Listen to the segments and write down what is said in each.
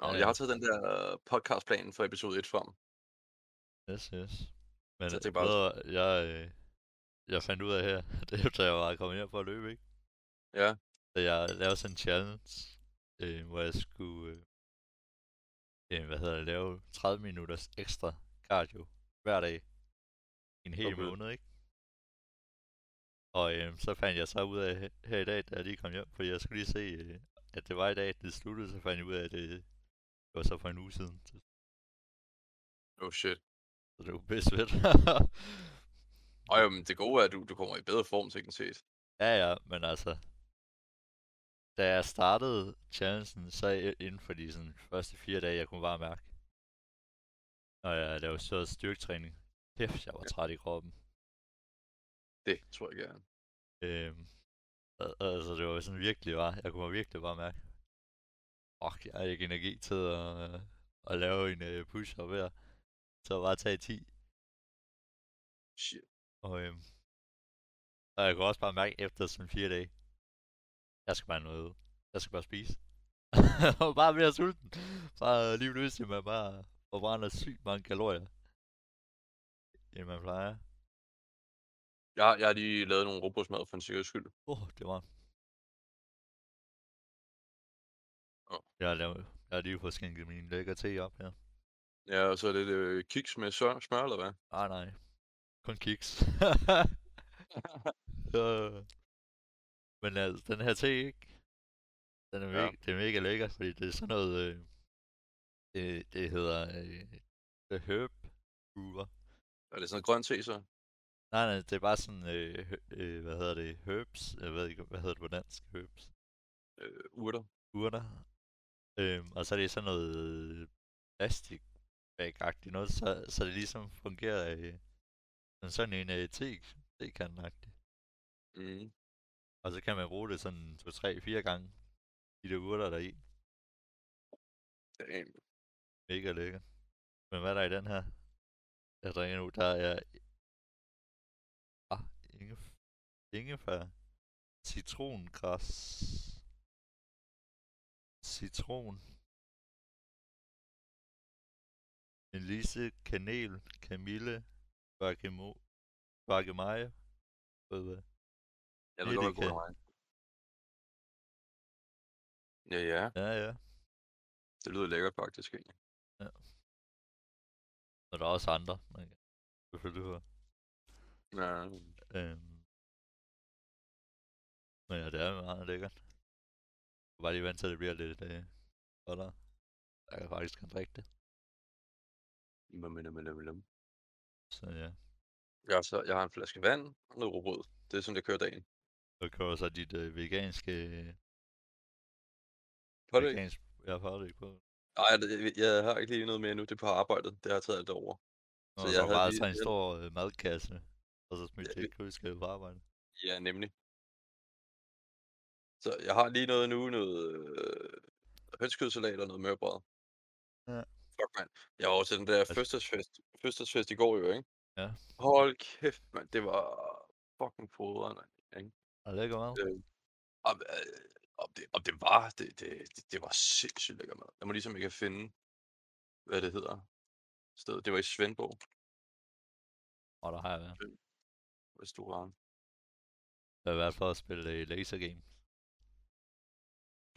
Nå, Ja, jeg har taget den der podcastplan for episode 1 frem. Yes, yes. Men Så øh, er bare jeg, øh, jeg fandt ud af her, det er efter jeg var kommet hjem for at løbe, ikke? Ja. Så jeg lavede sådan en challenge, øh, hvor jeg skulle, øh, øh, hvad hedder det, lave 30 minutters ekstra cardio hver dag en hel Okay. måned, ikke? Og øh, så fandt jeg så ud af he- her i dag, da jeg lige kom hjem, for jeg skulle lige se, øh, at det var i dag, det sluttede, så fandt jeg ud af, at det, var så for en uge siden. Oh shit. så det var pisse fedt. Og jo, men det gode er, at du, du kommer i bedre form teknisk set. Ja, ja, men altså... Da jeg startede challengen, så inden for de sådan, første fire dage, jeg kunne bare mærke, når jeg lavede så styrketræning, kæft, jeg var træt i kroppen. Det tror jeg gerne. Øhm, al- altså, det var sådan virkelig var, jeg kunne virkelig bare mærke, fuck, jeg har ikke energi til at, øh, at lave en øh, push-up her. Så bare tage 10. Shit. Og, øhm, og jeg kunne også bare mærke efter sådan fire dage, jeg skal bare noget, jeg skal bare spise. var bare mere sulten. Bare lige pludselig, man bare forbrænder sygt mange kalorier. End man plejer. Jeg, jeg har lige lavet nogle robotsmad for en sikkerheds skyld. Åh, oh, det var... Jeg har, jeg har lige fået skænket min lækker te op her. Ja, og så er det øh, kiks med smør, smør eller hvad? Nej, nej. Kun kiks. Øh. Men altså, den her te, ikke? Den er Ja. mega, det er mega lækker, fordi det er sådan noget... Øh, det, det hedder... Øh, The Herb Brewer. er det sådan noget grønt te så? Nej, nej, det er bare sådan... Øh, øh, hvad hedder det? Herbs? Jeg ved ikke, hvad hedder det på dansk? Herbs. Øh, urter. urter. Øhm, og så er det sådan noget plastik agtigt noget, så, så det ligesom fungerer øh, som sådan en øh, te, tekanden Mm. Og så kan man bruge det sådan 2, 3, 4 gange, de der urter der er i. Damn. Mega lækker. Men hvad er der i den her? Jeg drikker nu, der er... Ah, ingef... ingefær. Citrongræs. Citron. Melisse, kanel, kamille, hvad? Jeg ved godt, Eddike. god. Ja, ja. Ja, ja. Det lyder lækkert faktisk, egentlig. Og der er også andre, man kan selvfølgelig høre. Ja. Øhm. Men ja, det er meget lækkert. Jeg kan bare lige vente til, det bliver lidt øh, koldere. Jeg kan faktisk kan drikke det. Lum, lum, lum, lum. Så ja. Jeg har, så, jeg har en flaske vand og noget råbrød. Det er sådan, jeg kører dagen. Så kører så dit øh, veganske... Pålæg? Vegansk, ja, pålæg på. Nej, jeg, jeg har ikke lige noget mere nu. Det er på arbejdet. Det har jeg taget alt over. Og Så så jeg havde bare lige- en jeg- stor øh, madkasse. Og så smidt Ja, det- et køleskab på arbejde. Ja, nemlig. Så jeg har lige noget nu, noget øh, hønskødsalat og noget mørbrød. Ja. Fuck, mand. Jeg var også til den der Altså- fødselsfest, fødselsfest i går jo, ikke? Ja. Hold kæft, mand. Det var fucking fodrende, ikke? Og lækker mad. Øh, om, øh, om, det, om det var, det, det, det, det var sindssygt lækker mad. Jeg må ligesom ikke finde, hvad det hedder. Stedet. Det var i Svendborg, Og der har jeg været. restaurant. Jeg har været for at spille øh, laser game.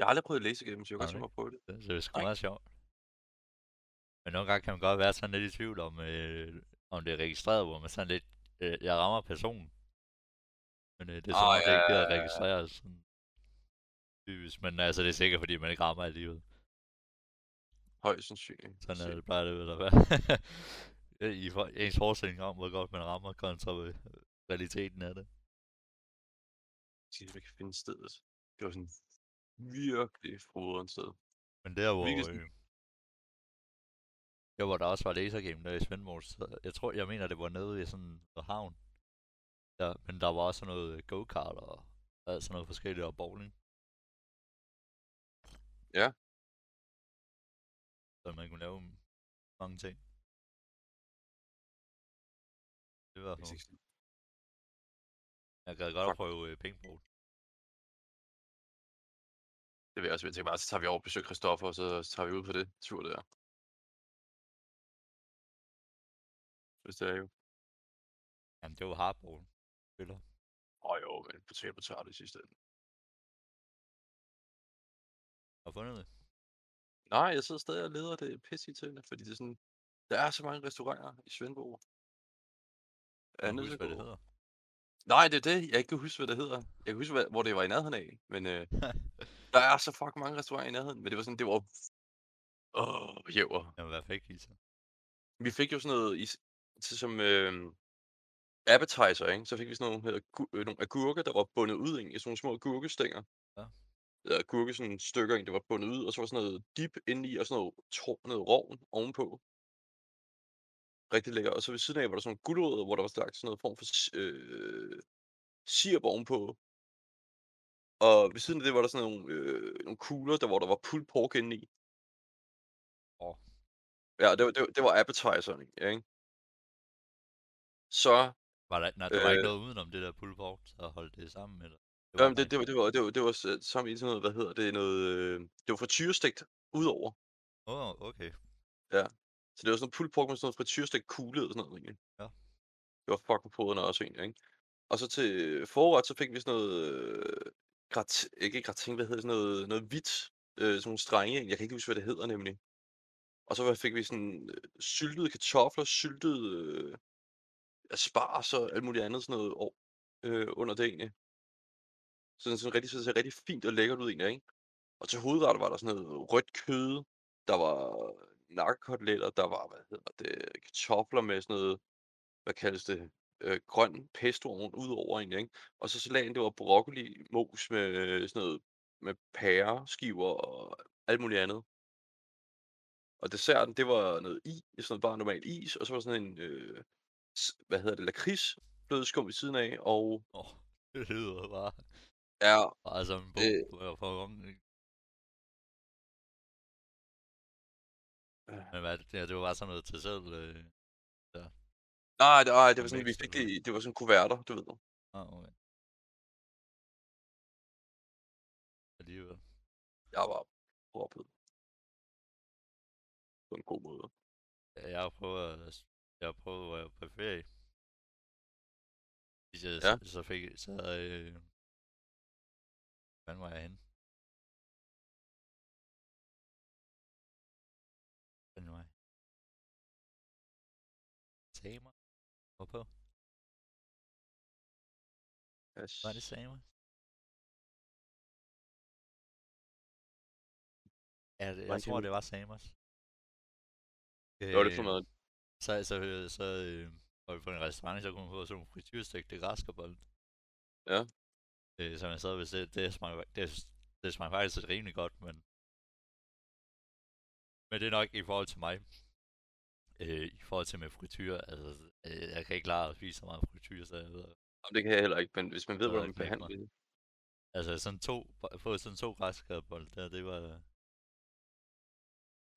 Jeg har aldrig prøvet laser games, jeg Har godt tænke mig at prøve det. Så det er sgu Nej. meget sjovt. Men nogle gange kan man godt være sådan lidt i tvivl om, øh, om det er registreret, hvor man sådan lidt, øh, jeg rammer personen. Men øh, det er sådan, at det ikke gider registreres sådan. Typisk, men altså det er sikkert, fordi man ikke rammer alligevel. Højst sandsynligt. Sådan er det, plejer det at være. I for- ens forestilling om, hvor godt man rammer kontra øh, realiteten af det. Jeg skal ikke finde stedet. Det var sådan virkelig froderen sted. Men der hvor, Virkelig sådan- øh, der hvor der også var lasergame der i Svendborg, så jeg tror, jeg mener, det var nede i sådan en havn. Der, men der var også noget øh, go-kart og alt sådan noget forskelligt og bowling. Ja. Så man kunne lave mange ting. Det var sådan. ikke- Jeg gad godt at prøve øh, paintball. Det vil jeg også tænker bare, så tager vi over og besøger Christoffer, og så, så tager vi ud på det tur der. Hvis det er jo. Jamen, det var hardball. Spiller. Åh oh, jo, men potato potato i sidste ende. Har du fundet det? Nej, jeg sidder stadig og leder det pisse til, fordi det er sådan, der er så mange restauranter i Svendborg. Jeg Kan huske, hvad det hedder? Nej, det er det. Jeg ikke kan huske, hvad det hedder. Jeg kan huske, hvad, hvor det var i nærheden af. Men øh, der er så fucking mange restauranter i nærheden. Men det var sådan, det var... Åh, jæver. Jamen, hvad fik I så? Vi fik jo sådan noget i, til som øh, appetizer, ikke? Så fik vi sådan nogle, hedder, gu- øh, nogle agurker, der var bundet ud ikke? i sådan nogle små agurkestænger. Ja. Eller agurke sådan stykker, ikke? der var bundet ud, og så var sådan noget dip inde i, og sådan noget, tro, noget rovn ovenpå. Rigtig lækker. Og så ved siden af var der sådan nogle gulerødder, hvor der var lagt sådan noget form for øh, sirp ovenpå. Og ved siden af det var der sådan nogle, øh, nogle kugler, der, hvor der var pulled pork inde i. Åh. Ja, det var, det, var, det var appetizeren, ikke? Så, Var der, nej, der var ikke øh, noget udenom det der pulled pork, så holdt det sammen, eller? Det jamen, der det, det, var, det, var, det, var, det var s- sammen i sådan noget, hvad hedder det, noget, øh, det var frityrestegt udover. Åh, oh, okay. Ja. Så det var sådan noget pulled pork med sådan noget frityrestegt kugle og sådan noget, ikke? Ja. Det var fucking poderne også egentlig, ikke? Og så til forret, så fik vi sådan noget, øh, grat, ikke gratin, hvad hedder det, sådan noget, noget hvidt, øh, sådan nogle strenge, jeg kan ikke huske, hvad det hedder nemlig. Og så fik vi sådan øh, syltede kartofler, syltede øh, asparges og alt muligt andet sådan noget over, øh, under det egentlig. Sådan, sådan rigtig, så det ser rigtig fint og lækkert ud egentlig, ikke? Og til hovedret var der sådan noget rødt kød, der var nakkekoteletter, der var, hvad hedder det, kartofler med sådan noget, hvad kaldes det, øh, grøn pesto oven udover egentlig, ikke? Og så salaten, det var broccoli mos med øh, sådan noget, med pæreskiver og alt muligt andet. Og desserten, det var noget is, sådan noget bare normal is, og så var sådan en, øh, hvad hedder det, lakrids, flødeskum ved siden af, og Åh, oh, det lyder bare, ja, bare som en bog det, for, øh, Men hvad, det, det var bare sådan noget til selv, øh, nej, det, nej, det var sådan, vi fik eller hvad? det, det var sådan kuverter, du ved. Ah, okay. Alligevel. Jeg var proppet på en god måde. Ja, Jeg har prøvet, at- jeg har prøvet, hvor jeg var på ferie. Hvis jeg, Ja. så, så fik så, øh, hvordan var jeg henne? Hvorpå? Yes. Var det Samer? Ja, det, jeg tror, det- var Samers. Hvad var det for Øh, noget? Så, så, så øh, var vi på en restaurant, så kunne man få sådan nogle frityrstegte græskarbold. Ja. Øh, som jeg sad ved, det, det, smagte, det, det smagte faktisk rimelig godt, men... Men det er nok i forhold til mig. Øh, I forhold til med frityr, altså, øh, jeg kan ikke klare at spise så meget frityr, så jeg ved, Jamen, det kan jeg heller ikke, men hvis man ved, hvordan man behandler det. altså sådan to, få sådan to græskarbold der, det var,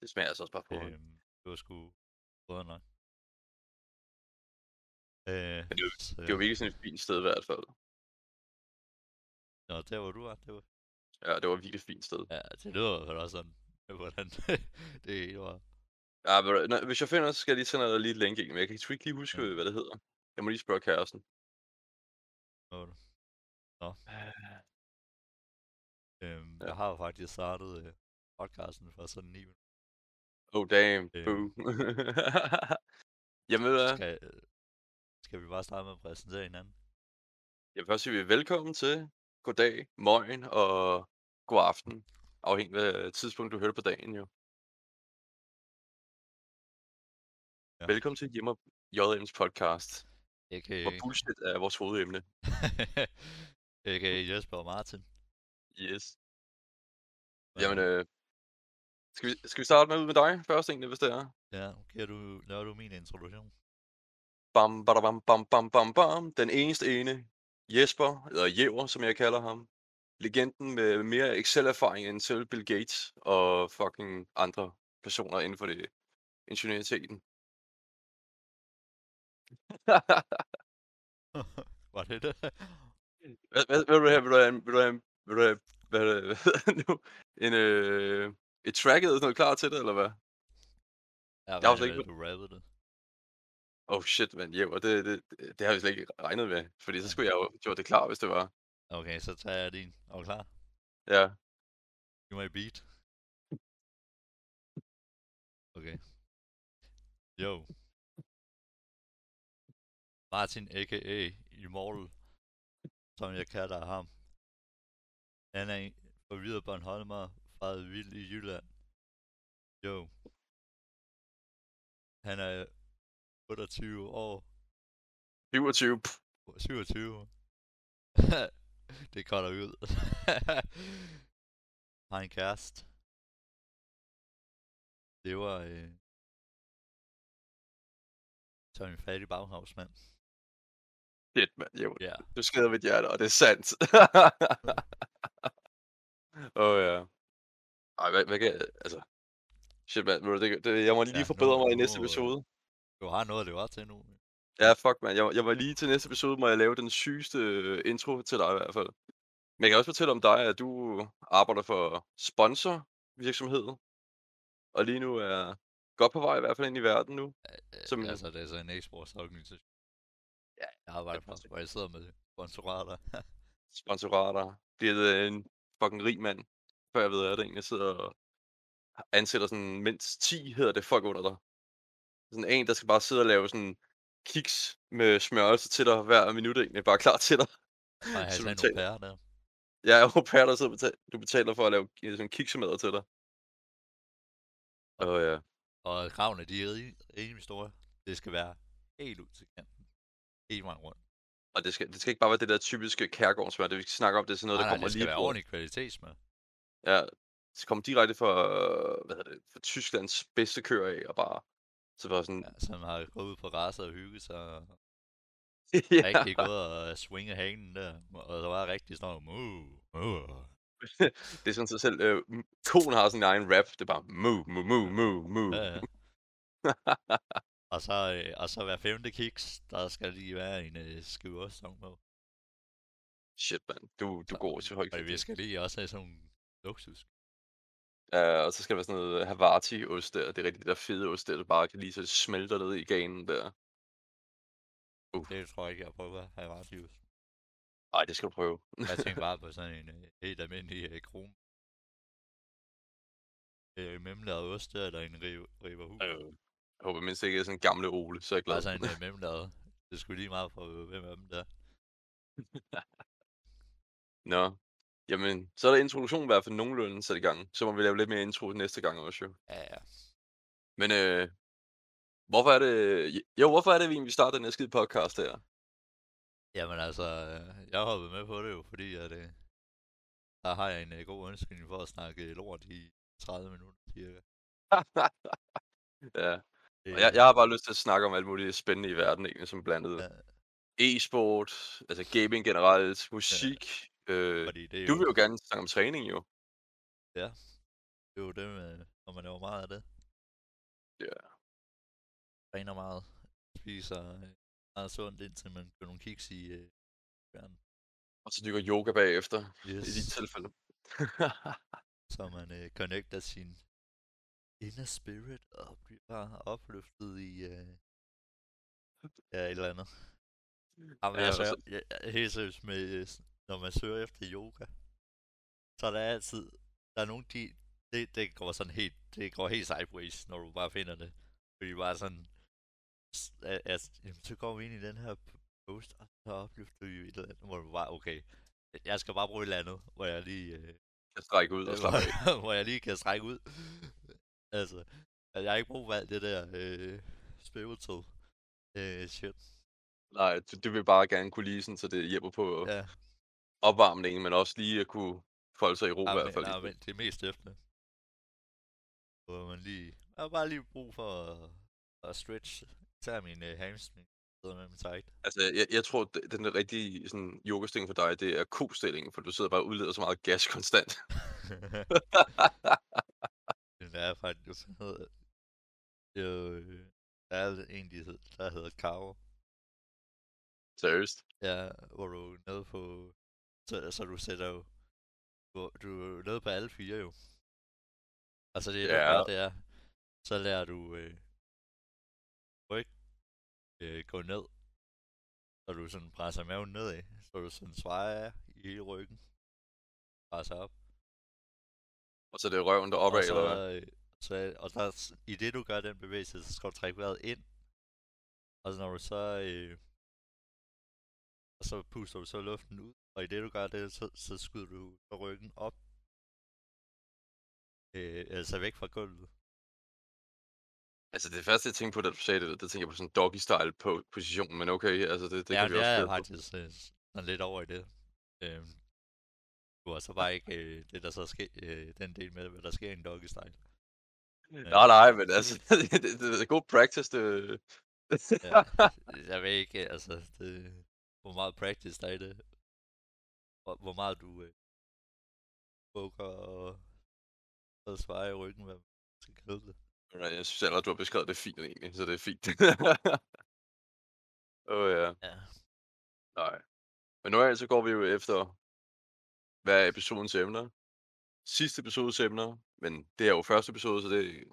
Det smager altså også bare på. øh, det var sgu godt nok. Øh, Men det jo- så, Det var virkelig sådan et fint sted i hvert fald. Nå, der hvor du er, det var, Ja, det var et virkelig fint sted. ja, det lyder i hvert fald også sådan, hvordan det var. Ja, men, når, hvis jeg finder, så skal jeg lige sende dig lige et link men jeg kan sgu ikke lige huske, Ja. hvad det hedder. Jeg må lige spørge kæresten. Nå. Nå. Øhm, Ja. Jeg har jo faktisk startet øh, podcasten for sådan 9 minutter. Oh damn, Øhm. boo. Jamen, ved du? Skal, øh, skal vi bare starte med at præsentere hinanden? Jeg vil først sige velkommen til. Goddag, morgen og god aften. Afhængig af tidspunkt, du hører på dagen jo. Ja. Velkommen til Hjemme JM's podcast, A.k.a. hvor bullshit er vores hovedemne. A.k.a. Jesper og Martin. Yes. Hvad- Jamen, øh, skal, vi, skal vi starte med ud med dig først egentlig, hvis det er? Ja, giver du, laver du min introduktion? Bam, badabam, bam, bam, bam, bam. Den eneste ene, Jesper, eller Jæver, som jeg kalder ham. Legenden med mere Excel-erfaring end selv Bill Gates og fucking andre personer inden for det ingeniøriteten. var det det? hvad, hvad, vil du have? Vil du have, vil du have, vil du have hvad hvad nu? En, øh, et track eller sådan noget klar til det, eller hvad? Jeg Jeg har slet ikke du rappede det. Oh shit, mand. Jo, og det det det har jeg slet ikke regnet med, fordi så skulle jeg jo gjort det klar, hvis det var. Okay, så tager jeg din. Er du klar? Ja. Giv mig et beat. Okay. Yo. Martin, a.k.a. Immortal, som jeg kalder ham. Han er en forvirret Bornholmer fra vild i Jylland. Jo. Han er 28 år. 27. 27. det kolder ud. Har en kæreste. Det var øh, som en fattig baghavsmand. Shit, mand. Jo, Ja. du skader mit hjerte, og det er sandt. Åh oh, ja. Ej, hvad, hvad kan jeg, altså... Shit, mand. Det, det, jeg må lige Ja, forbedre mig i næste episode. Du har noget at leve op til nu. Ja, fuck, mand. Jeg, jeg var lige til næste episode, må jeg lave den sygeste øh, intro til dig i hvert fald. Men jeg kan også fortælle om dig, at du arbejder for sponsorvirksomhed. Og lige nu er godt på vej i hvert fald ind i verden nu. Som... Altså, det er så en e-sportsorganisation. Ja, Jeg arbejder for, jeg sidder med sponsorater. Sponsorater. Bliver en fucking rig mand. Før jeg ved af det egentlig. Jeg sidder og ansætter sådan mindst 10, hedder det, folk under dig. Sådan en, der skal bare sidde og lave sådan kiks med smørelse til dig hver minut egentlig. Bare klar til dig. Og jeg har Så du sådan en au pair der. Jeg er au pair, der sidder og betaler, du betaler for at lave øh, sådan kiksemader til dig. Åh ja. Og kravene, de er rimelig store. Det skal være helt ud til kanten. Helt vejen rundt. Og det skal, det skal ikke bare være det der typiske kærgårdssmør. Det vi skal snakke om, det er sådan noget, Nej, der nej, kommer det skal lige være fra, ordentlig kvalitetsmad. ja, det skal komme direkte fra, hvad hedder det, fra Tysklands bedste køer af, og bare, så bare sådan, Ja, som har gået ud på græsset og hygget sig. Og ja, rigtig gået og svinge hanen der. Og der var rigtig sådan noget, moo, moo. det er sådan sig selv, øh, koen har sådan en egen rap, det er bare, mu, mu, mu, mu, mu. Ja, ja. Og så, øh, og så hver femte kiks, der skal lige være en øh, skive ostesong på. Shit, mand, du, du Så- går til højt. Og vi skal lige også have sådan nogle luksus. Ja, og så skal der være sådan noget Havarti-ost der, det er rigtig det der fede ost der, du bare kan lige så smelter ned i ganen der. Uh, Det tror jeg ikke, jeg prøver at have radius. ej, det skal du prøve. Jeg tænker bare på sådan en øh, helt almindelig øh, kron. Øh, memlaget ost der, eller en riv, riverhus. Øh, jeg håber mindst ikke er sådan en gamle Ole, så er jeg glad. Sådan en øh, memlaget. Det skulle lige meget for, hvem af dem der. Nå. Jamen, så er der introduktion i hvert fald nogenlunde sat i gang. Så må vi lave lidt mere intro næste gang også jo. Ja, ja. Men øh, hvorfor er det... Jo, hvorfor er det, vi starter den her skide podcast her? Jamen altså, øh, jeg har hoppet med på det jo, fordi at, øh, der har jeg en øh, god undskyldning for at snakke lort i 30 minutter cirka. ja, Det, og jeg, jeg har bare lyst til at snakke om alt muligt spændende i verden, egentlig, som blandt andet Ja. e-sport, altså gaming generelt, musik. Øh, fordi det er du vil jo gerne snakke om træning, jo. det er jo det, med, når man laver meget af det. Ja. Træner meget, spiser øh, meget sundt, indtil man kører nogle kiks i øh, verden. Og så dykker yoga bagefter, Yes. i dit tilfælde. så man øh, connecter sin inner spirit og bliver bare opløftet i øh, ja, et eller andet. Jamen, Ja, jeg, og søger, så- jeg, jeg, helt seriøst med, øh, når man søger efter yoga, så er der altid, der er nogen, de, det, det går sådan helt, det går helt sideways, når du bare finder det. Fordi bare sådan, at, jamen, så går vi ind i den her post, og så opløfter vi et eller andet, hvor du bare, okay, jeg skal bare bruge et eller andet, hvor jeg lige, øh, kan strække ud og slappe af. hvor jeg lige kan strække ud. altså, jeg har ikke brug for alt det der øh, spiritual øh, shit. Nej, du, du vil bare gerne kunne lide sådan, så det hjælper på Ja, opvarmningen, men også lige at kunne folde sig i ro i hvert fald. nej, men det er mest efter. Hvor man lige, jeg har bare lige brug for at, at stretch, tage min øh, hamstring, med min tight. Altså, jeg, jeg tror, det, den rigtige sådan, yogastilling for dig, det er ko-stillingen, for du sidder bare og udleder så meget gas konstant. Den er faktisk, hedder er øh, der er en, de hed, der hedder Karo. Seriøst. Ja, hvor du er nede på... Så, så du sætter jo du, du er nede på alle fire jo. Altså det, Ja. ja. der, det er, så lærer du øh, ryg øh, gå ned, så du sådan presser maven nedad, så du sådan svejer i hele ryggen, presser op. Og så er det røven der opad, og så, eller hvad? øh, så, og der, i det du gør den bevægelse, så skal du trække vejret ind. Og så når du så, øh, og så puster du så luften ud, og i det du gør det, så, så skyder du så ryggen op. Øh, altså væk fra gulvet. Altså det første, jeg tænkte på, da du sagde det, der tænker jeg på sådan en doggy-style på position, men okay, altså det, det ja, kan vi det også er gætte på. faktisk øh, sådan lidt over i det. Øh, du har så bare ikke øh, det, der så sker, øh, den del med, hvad der sker i en doggy style. Nej, nej, men altså, det, det, det er god practice, det... Ja, jeg ved ikke, øh, altså, det, hvor meget practice der er i det. Hvor, hvor meget du øh, bukker og, og svejer i ryggen, hvad man skal kalde det. Nej, Jeg synes allerede, du har beskrevet det fint egentlig, så det er fint. Åh oh, ja, Ja. nej. Men normalt så går vi jo efter, hvad er episodens emner. Sidste episodes emner, men det er jo første episode, så det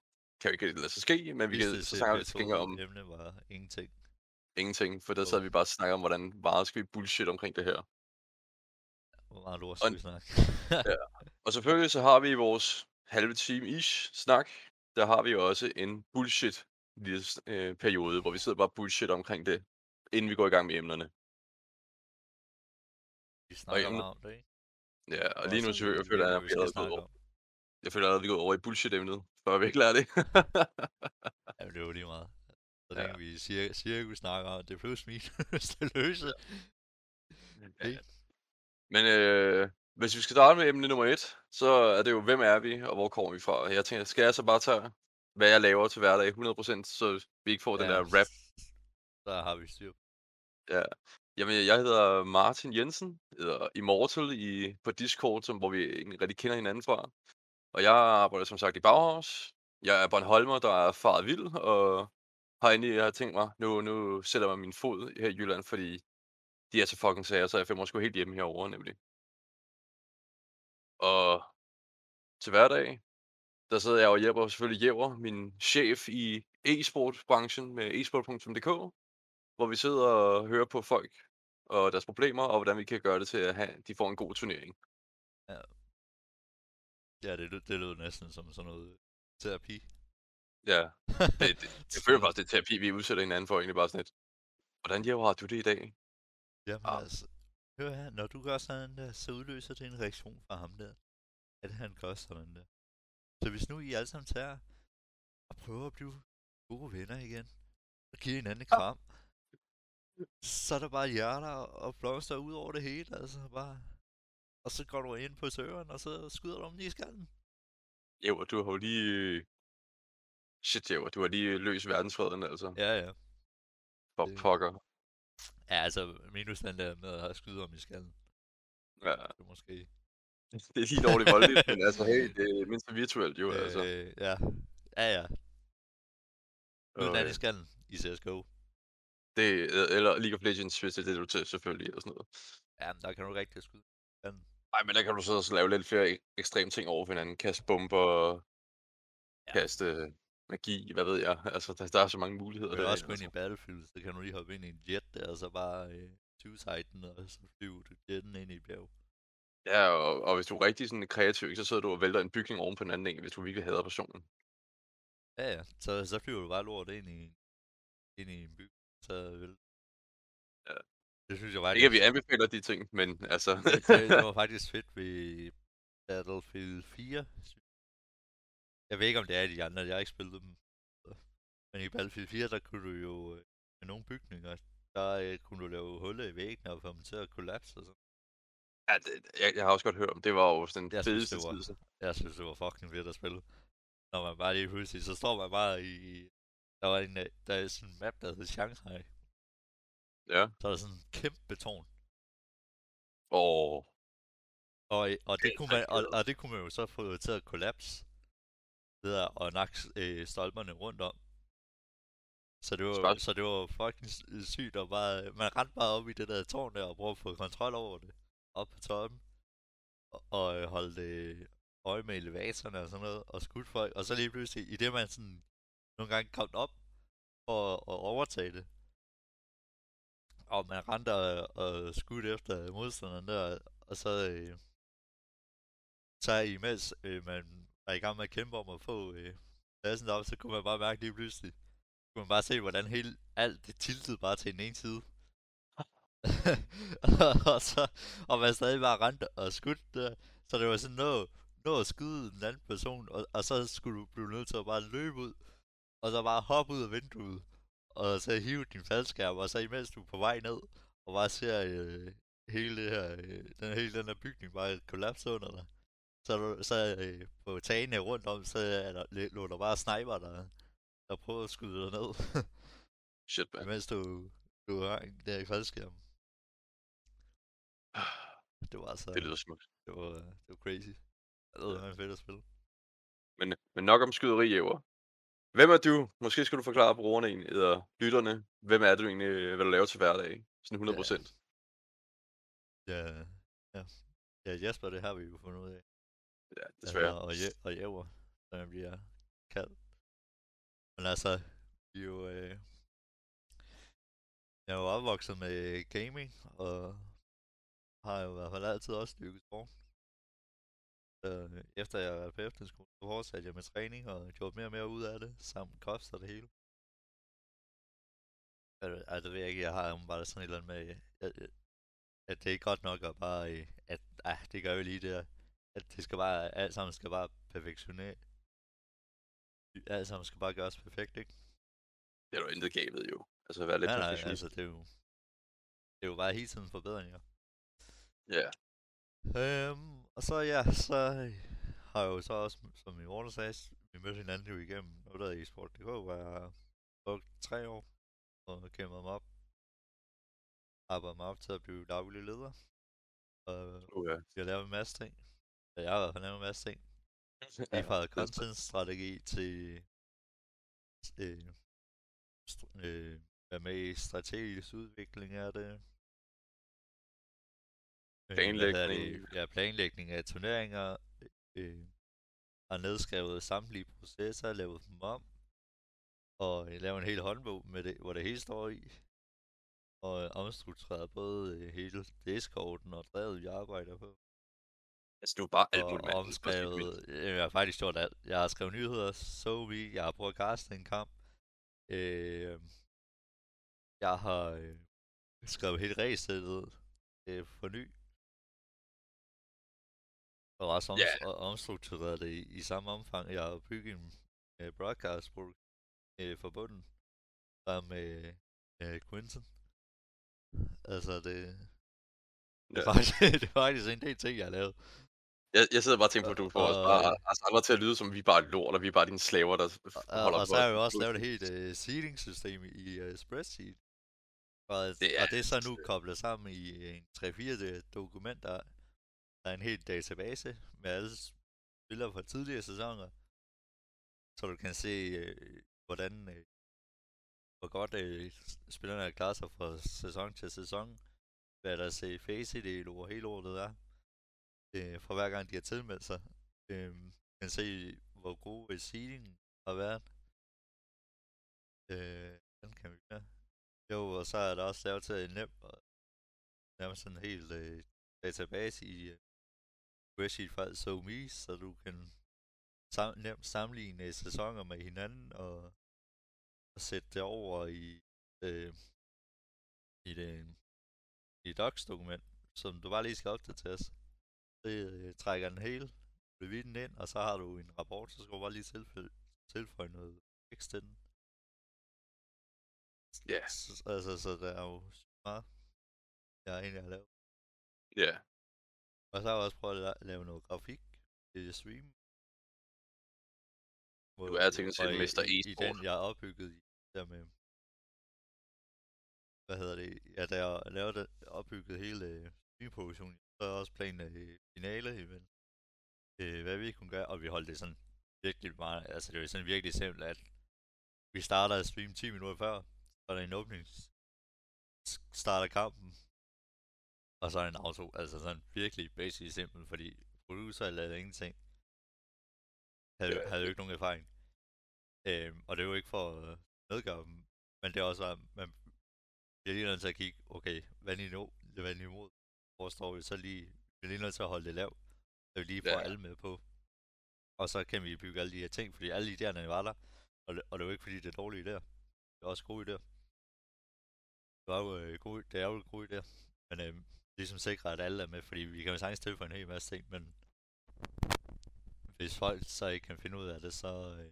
kan jo ikke lade sig ske, men vi kan, så til episode gengæld om emne var ingenting. ingenting, for der sad vi bare og snakkede om, hvordan meget skal vi bullshit omkring det her. Hvor meget lort Og- skal vi snakke? Og selvfølgelig så har vi i vores halve time ish snak, der har vi også en bullshit lille øh, periode, hvor vi sidder bare bullshit omkring det, inden vi går i gang med emnerne. vi snakker emne- meget om det, ikke? Ja, og lige nu så jeg føler, ikke, at vi allerede gået over. Jeg føler allerede, vi er gået over i bullshit-emnet, før vi ikke lærer det. Ja, det er jo lige meget. Så Ja. vi siger, cirkus snakker om det, plus minus det løse. Ja. Men øh, hvis vi skal starte med emne nummer et, så er det jo, hvem er vi, og hvor kommer vi fra? Jeg tænker, skal jeg så bare tage, hvad jeg laver til hverdag 100%, så vi ikke får den der rap Så har vi styr på. Jamen, jeg hedder Martin Jensen, hedder Immortal i, på Discord, som, hvor vi ikke rigtig kender hinanden fra. Og jeg arbejder som sagt i Bauhaus. Jeg er Bornholmer, der er faret vild, og har egentlig jeg har tænkt mig, nu, nu sætter jeg min fod her i Jylland, fordi de er så fucking sager, så jeg føler mig sgu helt hjemme herovre, nemlig. Og til hverdag, der sidder jeg og hjælper selvfølgelig Jæver, min chef i e-sport-branchen med esport.dk, hvor vi sidder og hører på folk og deres problemer, og hvordan vi kan gøre det til, at have, de får en god turnering. Ja, det, lød- det lød næsten som sådan noget terapi. Ja, det, det, jeg føler faktisk, det er terapi, vi udsætter hinanden for egentlig bare sådan et. Hvordan Jæver har du det i dag? Jamen Ah. altså, hør her, når du gør sådan der, så udløser det en reaktion fra ham der. At han gør sådan der. Så hvis nu I alle sammen tager og prøver at blive gode venner igen, og giver hinanden et kram, så er der bare hjerter og blomster ud over det hele, altså bare... Og så går du ind på serveren, og så skyder du om lige i skallen. Jæver, du har jo lige... Shit, Jæver, du har lige løst verdensfreden, altså. Ja, ja. For det- pokker. Ja, altså minus den der med at skyde om i skallen. Ja, Det måske... det er lige dårligt voldeligt, men altså, hey, det er mindst virtuelt jo, altså. Øh, ja. Ja, ja. Uden Og, den øh, i skallen i CSGO. Det, eller League of Legends, hvis det er det, du til, selvfølgelig, eller sådan noget. Ja, men der kan du rigtig skyde. skallen. Nej, men der kan du så også lave lidt flere ek- ekstreme ting over for hinanden. Kaste bomber, Ja. kaste magi, hvad ved jeg. Altså, der, der er så mange muligheder. Du kan også gå ind altså. i Battlefield, så kan du lige hoppe ind i en jet der, og så bare øh, suicide den, og så flyve du jetten ind i et bjerg. Ja, og, og hvis du er rigtig sådan kreativ, så sidder du og vælter en bygning oven på en anden en, hvis du virkelig hader personen. Ja, ja. Så, så flyver du bare lort ind i, ind i en by. Så vel. Ja. Det synes jeg var Ikke, at vi anbefaler de ting, men altså... det, det var faktisk fedt ved Battlefield 4. Jeg ved ikke, om det er de andre, jeg har ikke spillet dem. Men i Battlefield 4, der kunne du jo øh, med nogle bygninger, der øh, kunne du lave huller i væggen og få dem til at kollapse og sådan. ja, det, jeg, jeg har også godt hørt om, det var jo den Jeg synes, fedeste var- så. Jeg synes, det var fucking fedt at spille. Når man bare lige pludselig, så står man bare i... Der var en, øh, der er sådan en map, der hedder Shanghai. Ja. Så er der sådan en kæmpe tårn. Og Og, og, det Det er kunne man, og, og det kunne man jo så få til at kollapse. Det der, og nakke øh, stolperne rundt om. Så det var, Smart. så det var fucking øh, sygt, og bare, man rendte bare op i det der tårn der, og prøvede at få kontrol over det. Op på toppen. og, og øh, holdt øh, øje med elevatorerne og sådan noget, og skudt folk, og så lige pludselig, i det man sådan nogle gange kommet op og, og overtage det, og man rendte og, og skudt efter modstanderen der, og så, øh, så imens øh, man var i gang med at kæmpe om at få øh, pladsen op, så kunne man bare mærke lige pludselig, kunne man bare se, hvordan hele, alt det tiltede bare til den ene side. og, så, og man stadig bare rendte og skudt der, så det var sådan noget, nå at skyde den anden person, og, og så skulle du blive nødt til at bare løbe ud, og så bare hoppe ud af vinduet, og så hive din faldskærm, og så imens du er på vej ned, og bare ser øh, hele, det her, øh, den, hele den her bygning bare kollapse under dig. Så, så øh, på tagene rundt om, så er der, lå der bare sniper, der, der prøver at skyde dig ned. Shit, man. Mens du, du hang der i faldskærm. Det var altså... Det lyder smukt. Det var, det var crazy. Det var fedt at spille. Men, men nok om skyderi, Jæver. Hvem er du? Måske skal du forklare brugerne egentlig, eller lytterne. Hvem er du egentlig, hvad du laver til hverdag? Sådan 100 procent. Ja. ja. Ja. Ja, Jesper, det har vi jo fundet ud af. Ja, desværre. Altså, og, je, og Jæver, som jeg bliver kaldt. Men altså, vi er jo... Øh, jeg er jo opvokset med gaming, og har jo i hvert fald altid også dyrket sport. Øh, efter jeg var på efterskole, så fortsatte jeg med træning og gjorde mere og mere ud af det, samt kost og det hele. Altså, det ved jeg ikke, jeg har bare sådan et eller andet med, at, at det er ikke godt nok at bare, at ah, det gør vi lige der. At det skal bare, alt sammen skal bare perfektionere. Alt sammen skal bare gøres perfekt, ikke? Det er jo intet gavet jo. Altså være lidt nej, nej, altså det er jo, det er jo bare hele tiden forbedringer. Ja. Øhm, og så ja, så har jeg jo så også, som min mor sagde, vi mødte hinanden jo igennem noget der i Sport.dk, hvor jeg brugt tre år og kæmpet mig op. Arbejdet mig op til at blive daglig leder. Og Uh, ja. jeg lavet en masse ting. Ja, jeg har i hvert fald lavet en masse ting. Lige fra content-strategi til øh, st- øh, være med i strategisk udvikling af det. Øh, Planlægning. Det? Ja, planlægning af turneringer. Øh, har nedskrevet samtlige processer, lavet dem om. Og øh, lavet en hel håndbog, med det, hvor det hele står i. Og øh, omstruktureret både øh, hele Discorden og drevet, vi arbejder på Altså, du er bare alt muligt, mand. Omskrevet, øh, jeg har faktisk gjort alt. Jeg har skrevet nyheder, så vi, jeg har prøvet at en kamp. Øh, jeg har øh, skrevet hele ræsættet øh, for ny. Og også om, Ja. og omstruktureret det i, i samme omfang. Jeg har bygget en øh, broadcast øh, for bunden. Sammen med øh, Quinton. Altså det, det, er Ja. faktisk, det er faktisk en del ting, jeg har lavet. Jeg, jeg sidder bare og tænker på, at du får os Og- bare os andre til at lyde som, vi er bare lort, og vi er bare dine slaver, der Og, holder og på så har jeg jo også lavet et helt uh, seeding-system i uh, Spreadsheet. Og, Det og er det er så nu altså- koblet sammen i en 3-4 dokumenter. Der er en hel database med alle spillere fra tidligere sæsoner. Så du kan se, uh, hvordan, uh, hvor godt uh, spillerne klaret sig fra sæson til sæson. Hvad der ser face i det over hele året er. Uh, fra hver gang de har tilmeldt sig. Uh, kan se, hvor god seeding har været. Øh, den kan vi gøre. Jo, og så er der også lavet til en nem og nærmest sådan en helt øh, database i øh, spreadsheet fra SoMe, så du kan sam- nemt sammenligne sæsoner med hinanden og, og sætte det over i, øh, i det i et docs-dokument, som du bare lige skal opdateres. Det øh, trækker den hele reviden ind, og så har du en rapport, så skal du bare lige tilføje, tilføje noget tekst til den. Ja, S- Altså, så der er jo meget, jeg egentlig har lavet. ja. Og så har jeg også prøvet at la- lave noget grafik til stream. Du er teknisk set mester i, i den, jeg har opbygget i, der med, hvad hedder det, ja, da jeg lavede det, opbygget hele øh, streamproduktionen, så er også planen af øh, finale event. Øh, hvad vi kunne gøre, og vi holdt det sådan virkelig meget, altså det var sådan virkelig simpelt, at vi starter at streame 10 minutter før, så er der en åbning, starter kampen, Og så en auto, altså sådan virkelig basic simpel, fordi producer lavede ingenting. Havde, Ja. havde jo ikke nogen erfaring. Øhm, og det er jo ikke for at nedgøre dem, men det er også, at man bliver lige nødt til at kigge, okay, hvad niveau, hvad niveau forstår vi så lige, vi bliver lige nødt til at holde det lavt, så vi lige får Ja. alle med på. Og så kan vi bygge alle de her ting, fordi alle idéerne var der, og det, og det er jo ikke fordi, det er dårlige idéer. Det er også gode idéer. Det, var jo, øh, gode, det er jo gode idéer, men øh, ligesom sikre, at alle er med, fordi vi kan jo sagtens tilføje en hel masse ting, men hvis folk så ikke kan finde ud af det, så... Øh,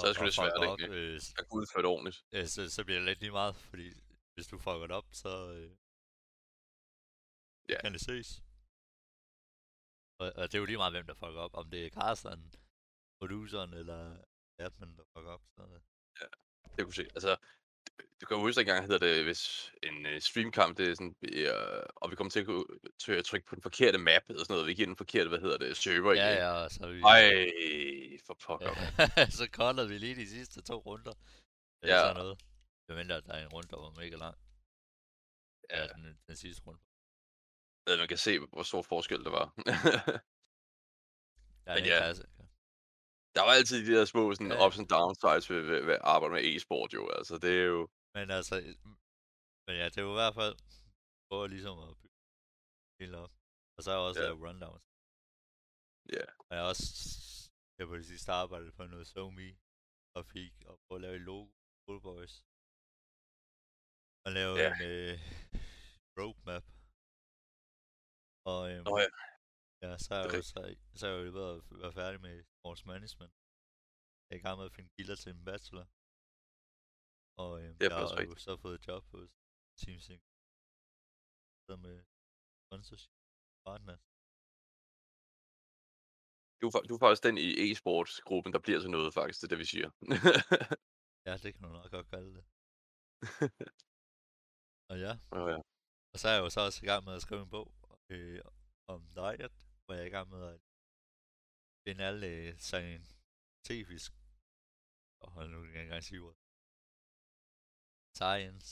Så er det sgu lidt svært, fucker ikke? op, øh, Jeg kunne udføre det ordentligt. øh, så, så bliver det lidt lige meget, fordi hvis du fucker det op, så øh, Ja. kan det ses. Og, og det er jo lige meget, hvem der fucker op. Om det er Carsten, produceren eller admin, der fucker op. Så, øh, Det kunne se. Altså, du kan jo huske dengang, hedder det, hvis en uh, streamkamp, det er sådan, uh, og vi kommer til at, gå- til at trykke på den forkerte map, eller sådan noget, vi giver den forkerte, hvad hedder det, server ja, igen. ja, og så vi... Ej, for pokker. Ja, så koldede vi lige de sidste to runder. Eller Ja. sådan noget. Jeg mindre, at der er en runde, der var mega lang. Ja, Ja. den, den sidste runde. At man kan se, hvor stor forskel der var. Ja, Men det ja. klassiker. Der var altid de der små sådan, Ja. ups and downsides ved, ved, ved at arbejde med e-sport jo. Altså, det er jo... Men altså, men ja, det er jo i hvert fald prøve ligesom at bygge hele op. Og så har jeg også Ja. lavet rundowns. Ja. Og jeg har også jeg på det sidste arbejdet på noget SoMe grafik og prøve at lave et logo Cool Boys. Og lave Ja. en øh, roadmap. Og øhm, Nå ja, Ja, så er, jeg jo, så, så er jeg jo ved at være færdig med sports management. Jeg er i gang med at finde kilder til en bachelor. Og øh, er jeg har jo så fået job hos Team Sync. Så med sponsorship partner. du, du er faktisk den i e-sports-gruppen, der bliver til noget, faktisk, det er det, vi siger. Ja, det kan du nok godt kalde det. Og ja, Nå ja. og så er jeg jo så også i gang med at skrive en bog øh, om diet, hvor jeg er i gang med at finde alle øh, scientifisk, og hold nu, jeg kan ikke engang sige ordet. Science.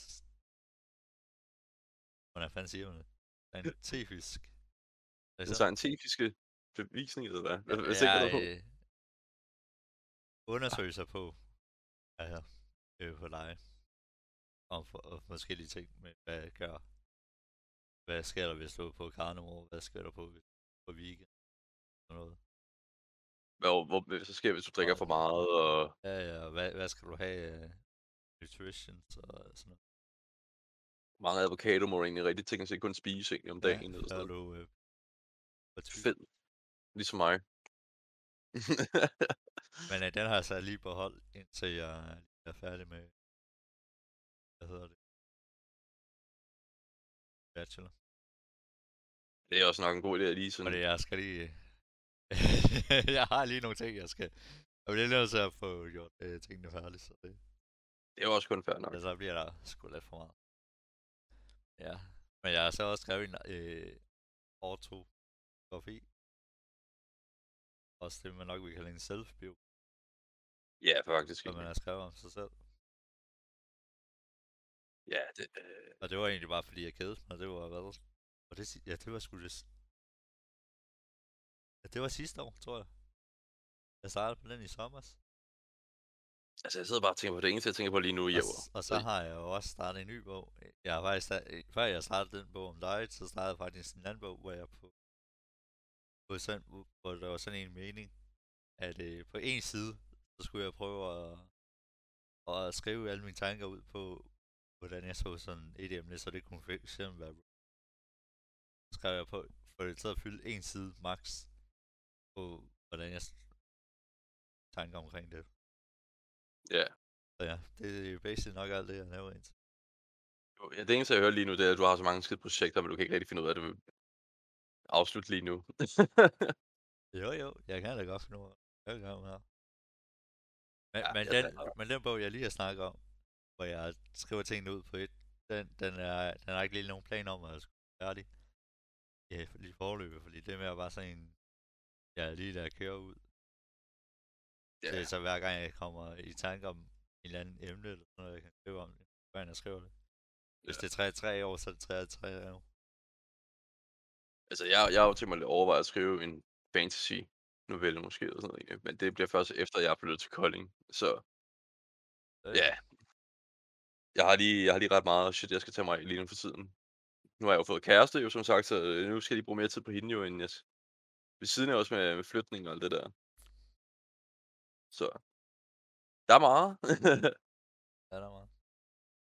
Hvordan fanden siger man det? Scientifisk. Den scientifiske bevisning, eller hvad? Hvad, hvad tænker du på? øh, undersøgelser på, altså, øh, på dig, om for, og forskellige ting, med hvad gør, hvad sker der, hvis du er på karneval, hvad sker der på, hvis på weekend, og noget. Hvor, hvor, så sker, hvis du drikker for meget, og Ja, ja, hvad, hvad skal du have af nutrition og sådan noget. mange avocado må egentlig rigtig tænke sig kun spise egentlig om dagen, eller ja, sådan er noget. du øh, for tyk. Fed. Ligesom mig. Men øh, den har jeg så lige beholdt, indtil jeg er færdig med, hvad hedder det, bachelor. Det er også nok en god idé lige sådan... Fordi jeg skal lige... jeg har lige nogle ting, jeg skal... Jeg bliver nødt til at få gjort øh, tingene færdigt, så det... Det er jo også kun fair nok. Ja, så bliver der sgu lidt for meget. Ja. Men jeg har så også skrevet en øh, ortografi. Også det, man nok vil kalde en self-bio, Ja, faktisk. hvor man har skrevet om sig selv. Ja, det, øh, Og det var egentlig bare fordi, jeg kedede mig. Det var hvad? Og det, ja, det var sgu det... Ja, det var sidste år, tror jeg. Jeg startede på den i sommer. altså, jeg sidder bare og tænker på det eneste, jeg tænker på lige nu i Og, år. og så har jeg jo også startet en ny bog. Jeg har faktisk, før jeg startede den bog om dig, så startede jeg faktisk en anden bog, hvor jeg på, på sådan, hvor- der var sådan en mening, at øh, på en side, så skulle jeg prøve at, at skrive alle mine tanker ud på, hvordan jeg så sådan et emne, så det kunne eksempel være skrev jeg på, for det til at fylde en side max på, hvordan jeg tanker omkring det. Ja. Så ja, det er basic nok alt det, jeg laver indtil. Ja, det eneste, jeg hører lige nu, det er, at du har så mange skide projekter, men du kan ikke rigtig finde ud af det. Afslut lige nu. Jo, jo, jeg kan da godt finde ud af det. Jeg Men, Ja, men, den, men den bog, jeg lige har snakket om, hvor jeg skriver tingene ud på et, den, den, er, den er ikke lige nogen plan om, at jeg skal være færdig. Ja, lige forløbet, fordi det med at bare sådan en, jeg lige der kører ud. Ja. Det er så hver gang jeg kommer i tanke om en eller anden emne, eller sådan noget, jeg kan skrive om det, gang jeg skriver det. Hvis Ja. det er 3 3 år, så er det 3 3 år. Altså, jeg jeg har jo tænkt mig at overveje at skrive en fantasy-novelle måske eller sådan noget egentlig, men det bliver først efter, jeg er flyttet til Kolding. Så Øh, ja. Jeg har lige jeg har lige ret meget shit, jeg skal tage mig lige nu for tiden. Nu har jeg jo fået kæreste jo som sagt, så øh, nu skal jeg lige bruge mere tid på hende jo, end jeg ved siden af også med med flytning og alt det der. Så der er meget. Ja, der er meget.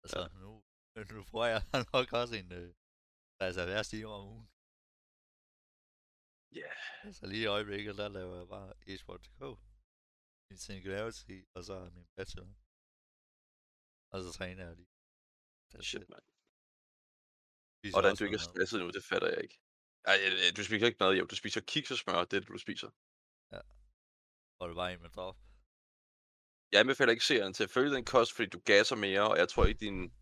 Altså, nu nu får jeg nok også en, øh, 60-70 timer om ugen. Ja. Altså lige i øjeblikket, der laver jeg bare eSport.dk, min singularity, og så min bachelor. Og så træner jeg lige. That's Shit, it. mand. Spiser Hvordan også du ikke er stresset nu, det fatter jeg ikke. Ej, øh, du spiser ikke mad, jo. Du spiser kiks og smør, det er det, du spiser. Og det bare en med drop. Jeg anbefaler ikke seeren til at følge den kost, fordi du gasser mere, og jeg tror ikke, din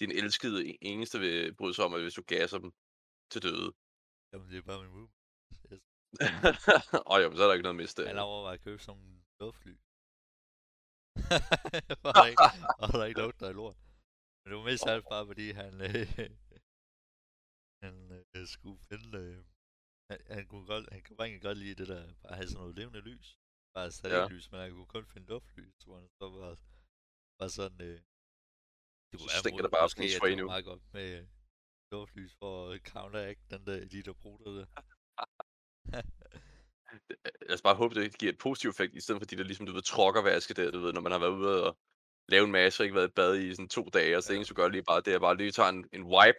din elskede e- eneste vil bryde sig om, at hvis du gasser dem til døde. Jamen, det er bare min. Yes. Åh, jamen, så er der ikke noget at miste Han overvejer at købe sådan en luftfly. hvor der ikke, hvor der ikke lugter af lort. Men det var mest alt bare fordi han, øh, han øh, skulle finde, øh, han, han, kunne godt, han kunne rigtig godt lide det der, bare have sådan noget levende lys. Bare Ja. lys, men han kunne kun finde luftlys, hvor han så var, var sådan, øh, det Så kunne være stinker må- der bare måske, at det var meget godt med øh, luftlys for at counteract den der, de der bruger der. Lad os bare håbe, det giver et positiv effekt, i stedet for de der, ligesom, du ved, trokkervaske der, du ved, når man har været ude og lave en masse, og ikke været i bad i sådan to dage, og så det Ja. eneste, du gør lige bare, det er bare lige tager en, en wipe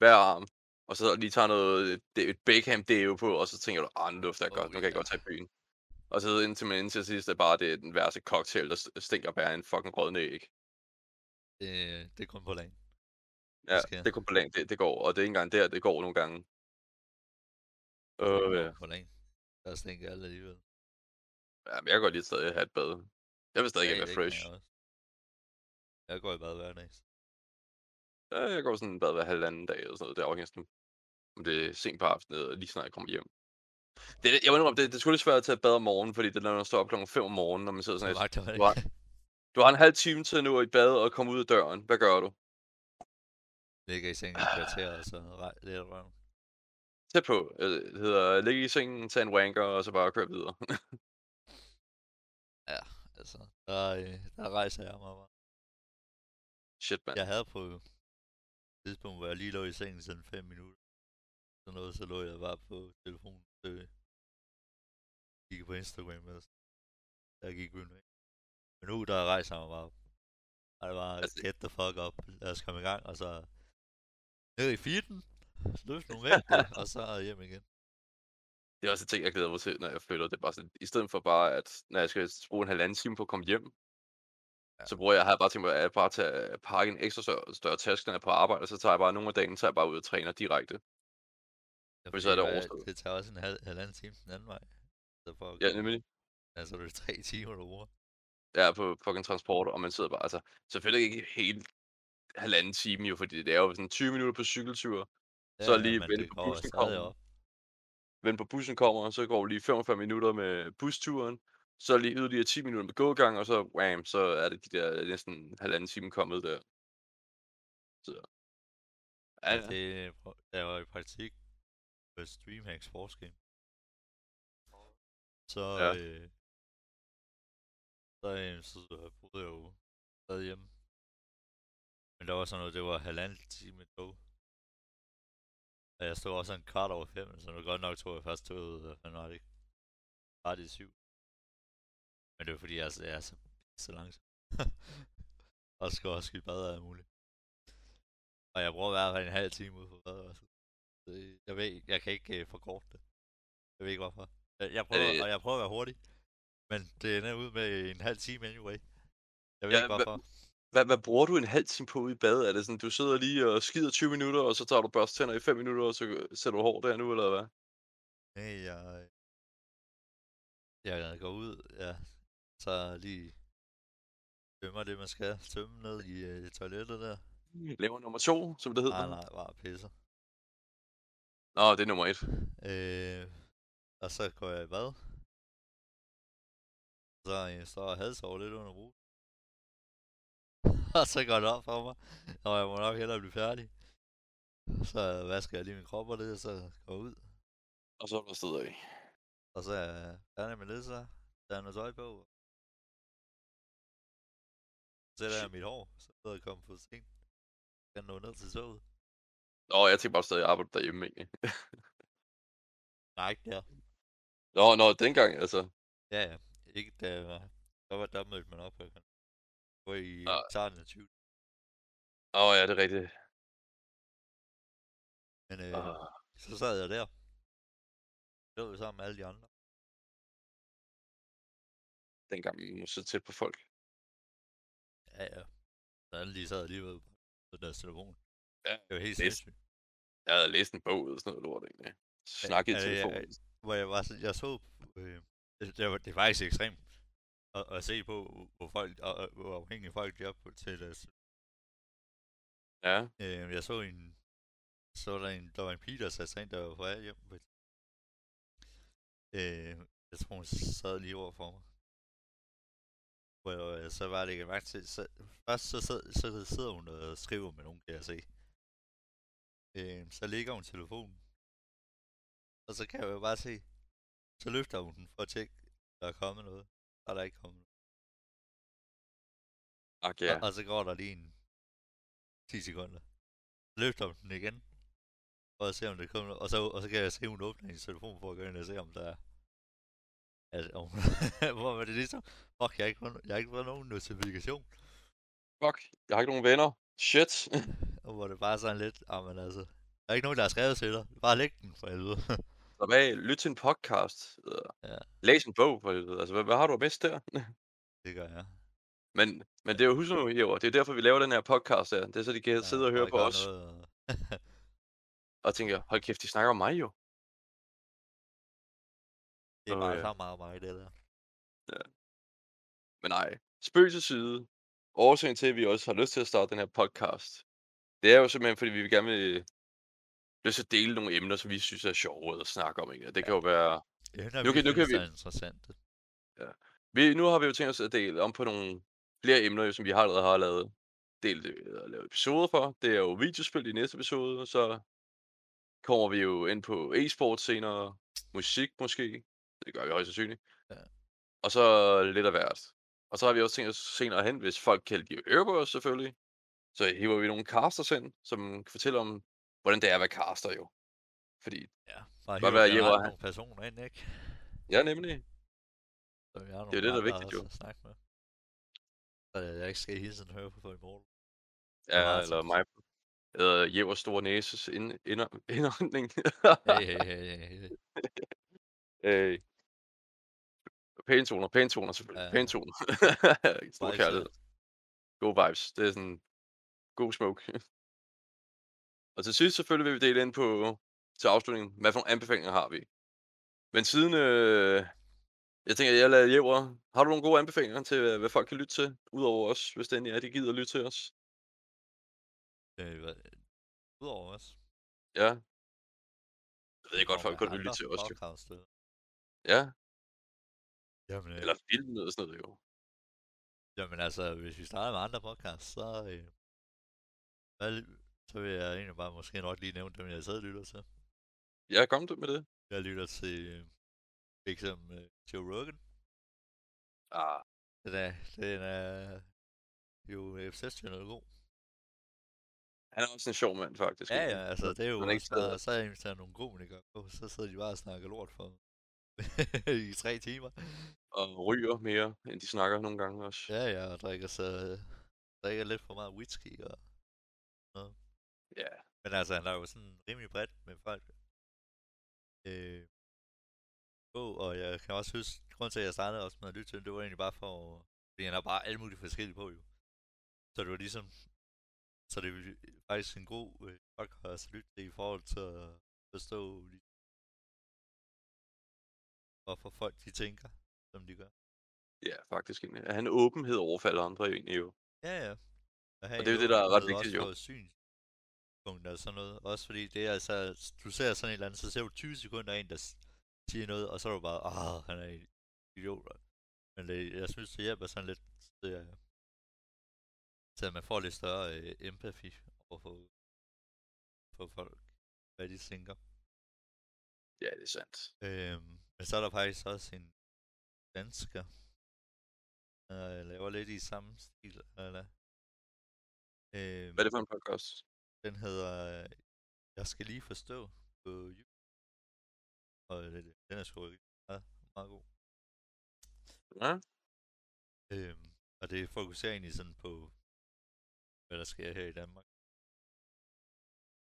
hver arm, og så lige tager noget, det, et Beckham deo på, og så tænker du, ah, nu lufter jeg godt, Oh, nu kan jeg godt tage i byen. Og så indtil man indtil sidst, det er bare det er den værste cocktail, der stinker bare en fucking rådne æg. Det, det er kun på land. Ja, det går på lang, det, det går, og det er ikke engang der, det går nogle gange. Øh, ja. På land. Der stinker alt alligevel. ja, men jeg kan godt lige stadig have et bad. Jeg vil stadig Ja, det være fresh. jeg. Jeg går i bad hver dag. Ja, jeg går sådan bad hver halvanden dag eller sådan noget. Det afhænger sådan, om det er sent på aftenen, eller lige snart jeg kommer hjem. Det, er- jeg må indrømme, det, det sgu lidt svært at tage et bad om morgenen, fordi det er, når man står op klokken 5 om morgenen, når man sidder sådan det Du har, du har en halv time til nu i bad og komme ud af døren. Hvad gør du? Ligger i sengen i et kvarter, og så lidt røven. Tæt på. Øh, Det hedder ligge i sengen, tage en wanker, og så bare køre videre. Ja, altså. Der, øh, der rejser jeg mig bare. Shit, mand. Jeg havde på et tidspunkt, hvor jeg lige lå i sengen sådan 5 minutter. Så noget, så lå jeg bare på telefonen. Øh, gik på Instagram og der gik vi væk. Men nu, der rejser jeg mig bare. Og det var Altså- get the fuck up. Lad os komme i gang, og så ned i feeden, løfte nogle vægte, og så hjem igen. Det er også en ting, jeg glæder mig til, når jeg flytter. Det er bare sådan, i stedet for bare, at når jeg skal bruge en halvanden time på at komme hjem, Ja. så bruger jeg, har jeg bare tænkt mig, at jeg bare tage, pakke en ekstra større, større taske, når jeg er på arbejde, og så tager jeg bare nogle af dagen, så er jeg bare ud og træner direkte. Ja, Fordi så er det overstået. Det tager også en halv, halvanden time den anden vej. Så for at Ja, nemlig. Altså, det er tre timer, du bruger. Er på fucking transport, og man sidder bare, altså, selvfølgelig ikke hele halvanden time jo, fordi det er jo sådan 20 minutter på cykeltur, så lige vente på bussen kommer. vente på bussen kommer, og så går lige 45 minutter med busturen, så lige yderligere 10 minutter med gågang, og så wham, så er det de der næsten halvanden time kommet der. Så. Ja, Ja, ja. det, jeg var i praktik på et Streamhack Sports Game. Så, Ja. øh, så, øh, så øh, boede jeg jo stadig hjemme. Men der var sådan noget, det var halvanden time tog. Og jeg stod også en kvart over fem, så var godt nok tog jeg først toget, og han var det ikke. Kvart i syv. Men det var fordi, altså, jeg er så, så langsom. og skal også i bad alt muligt. Og jeg bruger i hvert fald en halv time ude på bad også. Så jeg ved, jeg kan ikke uh, forkorte det. Jeg ved ikke hvorfor. Jeg, jeg prøver, det- og jeg prøver at være hurtig. Men det ender ud med en halv time anyway. Jeg ved Ja, ikke hvorfor. Hvad, hvad bruger du en halv time på ude i bad? Er det sådan, du sidder lige og skider 20 minutter, og så tager du børste tænder i 5 minutter, og så sætter du hår der nu, eller hvad? Nej, jeg... Jeg går ud, ja. Så lige tømmer det, man skal tømme ned i uh, toilettet der. Laver nummer to, som det hedder. Nej, nej, bare pisser. Nå, det er nummer et. Øh, og så går jeg i bad. Så øh, står jeg halsover lidt under brug. og så går det op for mig, og jeg må nok hellere blive færdig. Så vasker jeg lige min krop og det, og så går jeg ud. Og så er der sted af. Og så er jeg færdig med det, så der er noget tøj på. Så sætter jeg mit hår, så jeg kommet på seng. Jeg nå ned til toget. Nå, jeg tænker bare stadig arbejde derhjemme, egentlig. Nej, ikke der. Nå, nå, dengang, altså. Ja, ja. Ikke da jeg var... Der var der mødte man op på. Hvor i Ah. af 20. Åh, oh, ja, det er rigtigt. Men øh, Ah. så sad jeg der. Det var sammen med alle de andre. Dengang man så tæt på folk. Ja, ja. Så alle de sad alligevel på deres telefon. Ja, Det var helt sindssygt. Jeg havde læst en bog eller sådan noget lort, egentlig. Snakket i ja, ja, telefonen. Hvor jeg var sådan, jeg så, øh, det, det, var, det er faktisk ekstremt at, at se på, hvor folk, og, og, hvor afhængige folk de er på til deres. Ja, Øh, jeg så en, så var der en, der var en pige, der satte sig ind, der var på vej hjem. Øh, jeg tror, hun sad lige over for mig. Hvor jeg, så var det ikke mærke til, så, først så, sid, så sidder hun og skriver med nogen, kan jeg se. Øh, så ligger hun telefonen. Og så kan jeg jo bare se, så løfter hun den for at tjekke, der er kommet noget. Er der ikke kommet noget. ak ja. Og, og så går der lige en 10 sekunder. Så løfter hun den igen. For at se, om det kommer noget. Og så, og så kan jeg se, at hun åbner hendes telefon for at gå ind og se, om der er... Altså, om, hvor var det ligesom, fuck, jeg har ikke, fået- jeg har ikke fået nogen notifikation. Fuck, jeg har ikke nogen venner. Shit. Og hvor det bare er sådan lidt, ah, men altså, der er ikke nogen, der har skrevet til dig. Bare læg den for helvede. Slap af, lyt til en podcast. Ja. Læs en bog, for helvede. Altså, hvad, hvad har du bedst der? det gør jeg. Men, men det er jo, husk nu, Jæver, det er derfor, vi laver den her podcast her. Det er så, de kan Ja, sidde og høre på os. Noget, og... Tænker, hold kæft, de snakker om mig jo. det er bare ja. så meget mig, det der. Men nej, spøg til side. Årsagen til, at vi også har lyst til at starte den her podcast, det er jo simpelthen, fordi vi vil gerne vil lyst til at dele nogle emner, som vi synes er sjove at snakke om. Ikke? Det kan jo være... Emner, Nu vi kan- nu kan vi- er interessante. Vi, nu har vi jo tænkt os at dele om på nogle flere emner, jo, som vi allerede har lavet, delt, eller lavet episoder for. Det er jo videospil i næste episode, og så kommer vi jo ind på e-sport senere, musik måske. Det gør vi højst sandsynligt. Ja. Og så lidt af hvert. Og så har vi også tænkt os senere hen, hvis folk kan lide os selvfølgelig, så hiver vi nogle casters ind, som kan fortælle om, hvordan det er at være caster jo. Fordi, Ja, bare hiver være, Jeppe, nogle personer ind, ikke? ja nemlig, Så vi har Det er nogle det, der er vigtigt, jo. at snakke med. Så jeg ikke skal hele tiden høre på folk i morgen. ja, meget eller mig, eller Jævers store næses ind, ind, indånding. Hey, hey, hey, hey, hey. pæne toner, pæne toner selvfølgelig, Ja. pæne toner. Stor kærlighed. Gode vibes, det er sådan god smoke. og til sidst selvfølgelig vil vi dele ind på, til afslutning, hvad for nogle anbefalinger har vi. Men siden, øh, jeg tænker, jeg lader Jæver, har du nogle gode anbefalinger til, hvad, folk kan lytte til, udover os, hvis det endelig er, de gider at lytte til os? Øh, hvad? Udover os. Ja. Jeg ved godt, folk godt vil andre lytte til os, jo. øh. Ja, Jamen, øh, eller film og sådan noget, jo. jamen altså, hvis vi starter med andre podcasts, så, øh, hvad, så vil jeg egentlig bare måske nok lige nævne dem, jeg selv lytter til. Ja, kom du med det. Jeg lytter til øh, for eksempel øh, Joe Rogan. Ah, Den er, den er jo exceptionelt god. han er også en sjov mand, faktisk. Ja, ja, altså det er jo Han er ikke også taget- så er inviteret nogle komikere på, så sidder de bare og snakker lort for i tre timer. Og ryger mere, end de snakker nogle gange også. Ja, ja, og drikker så drikker lidt for meget whisky og Ja. Men altså, han er jo sådan rimelig bredt med folk. Øh, og jeg kan også huske, grund til, at jeg startede også med at lytte til, det var egentlig bare for, fordi han har bare alle mulige forskellige på jo. Så det var ligesom, så det er faktisk en god øh, podcast at lytte til i forhold til at forstå, lige- hvorfor folk de tænker, som de gør. Ja, faktisk egentlig. Han er åbenhed over for alle andre egentlig jo. Ja, ja. Og, det er jo det, der er ret vigtigt, jo. Synspunkter og sådan noget. Også fordi det er altså, du ser sådan et eller andet, så ser du 20 sekunder af en, der siger noget, og så er du bare, ah, han er en idiot. Men det, jeg synes, det hjælper sådan lidt til at Så man får lidt større øh, empati over for, for folk, hvad de tænker. Ja, det er sandt. Øhm, men så er der faktisk også en dansker, der laver lidt i samme stil. Eller, øhm, Hvad er det for en podcast? Den hedder Jeg skal lige forstå på YouTube. Og den er sgu rigtig meget, meget god. Ja, Øhm, og det fokuserer egentlig sådan på, hvad der sker her i Danmark.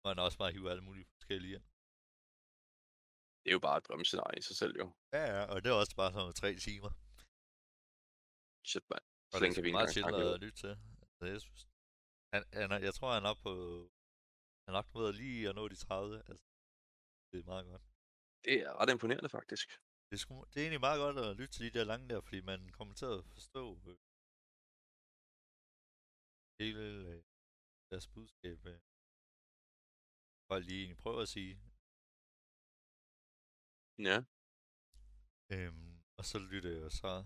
Og han også bare hiver alle mulige forskellige ind. det er jo bare et drømmescenarie i sig selv, jo. Ja, ja, og det er også bare sådan tre timer. Shit, mand. Så er kan vi ikke meget engang snakke til. Altså, jeg synes, han, han er, jeg tror, han er oppe på, han er nok ved lige at nå de 30. Altså, det er meget godt. Det er ret imponerende, faktisk. Det er, sgu, det er egentlig meget godt at lytte til de der lange der, fordi man kommer til at forstå øh, hele øh, deres budskab. Øh, hvad de egentlig prøver at sige. Ja. Øhm, og så lytter jeg så...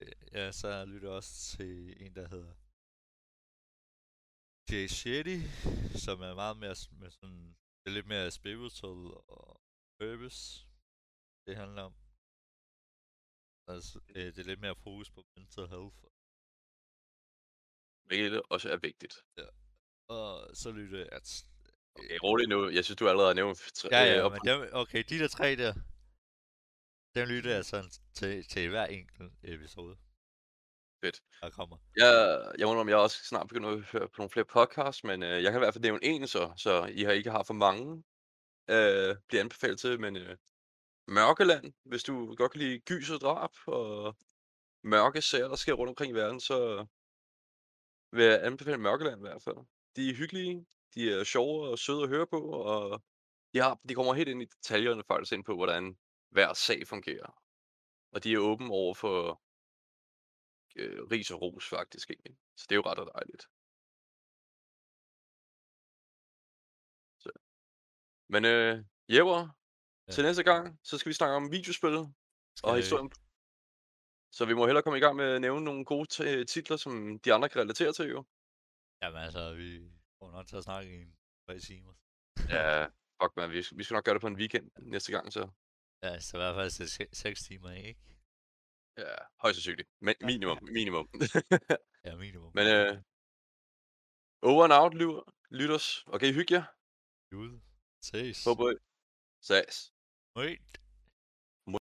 Øh, ja, så lytter jeg også til en, der hedder Jay Shetty, som er meget mere med sådan... Det er lidt mere spiritual og purpose, det handler om. Altså, øh, det er lidt mere fokus på mental health. Hvilket også er vigtigt. Og så lytter jeg... At, Okay, roligt nu. Jeg synes, du allerede har nævnt... tre- ja, øh, ja, op- men dem, okay, de der tre der, dem lytter jeg sådan til, til hver enkelt episode. Fedt. Der kommer. Jeg, jeg undrer, om jeg også snart begynder at høre på nogle flere podcasts, men øh, jeg kan i hvert fald nævne en så, så I har ikke har for mange øh, bliver anbefalet til, men øh, Mørkeland, hvis du godt kan lide gys og drab og mørke sager, der sker rundt omkring i verden, så vil jeg anbefale Mørkeland i hvert fald. De er hyggelige, de er sjove og søde at høre på, og de, har, de kommer helt ind i detaljerne faktisk ind på, hvordan hver sag fungerer. Og de er åbne over for øh, ris og ros faktisk egentlig. Så det er jo ret og dejligt. Så. Men øh, Jæver, Ja. til næste gang, så skal vi snakke om videospil og historien. Så vi må hellere komme i gang med at nævne nogle gode t- titler, som de andre kan relatere til jo. Jamen altså, vi får nok til at snakke i tre timer. Ja, fuck man, vi, vi skal nok gøre det på en weekend næste gang, så Ja, så i hvert fald til se- seks timer, ikke? Ja, højst sandsynligt. Men minimum, minimum. Ja, minimum. Men øh, over and out, lytter, lytters. Okay, hygge jer. Ude. Ses. Håber I. Sags. Wait.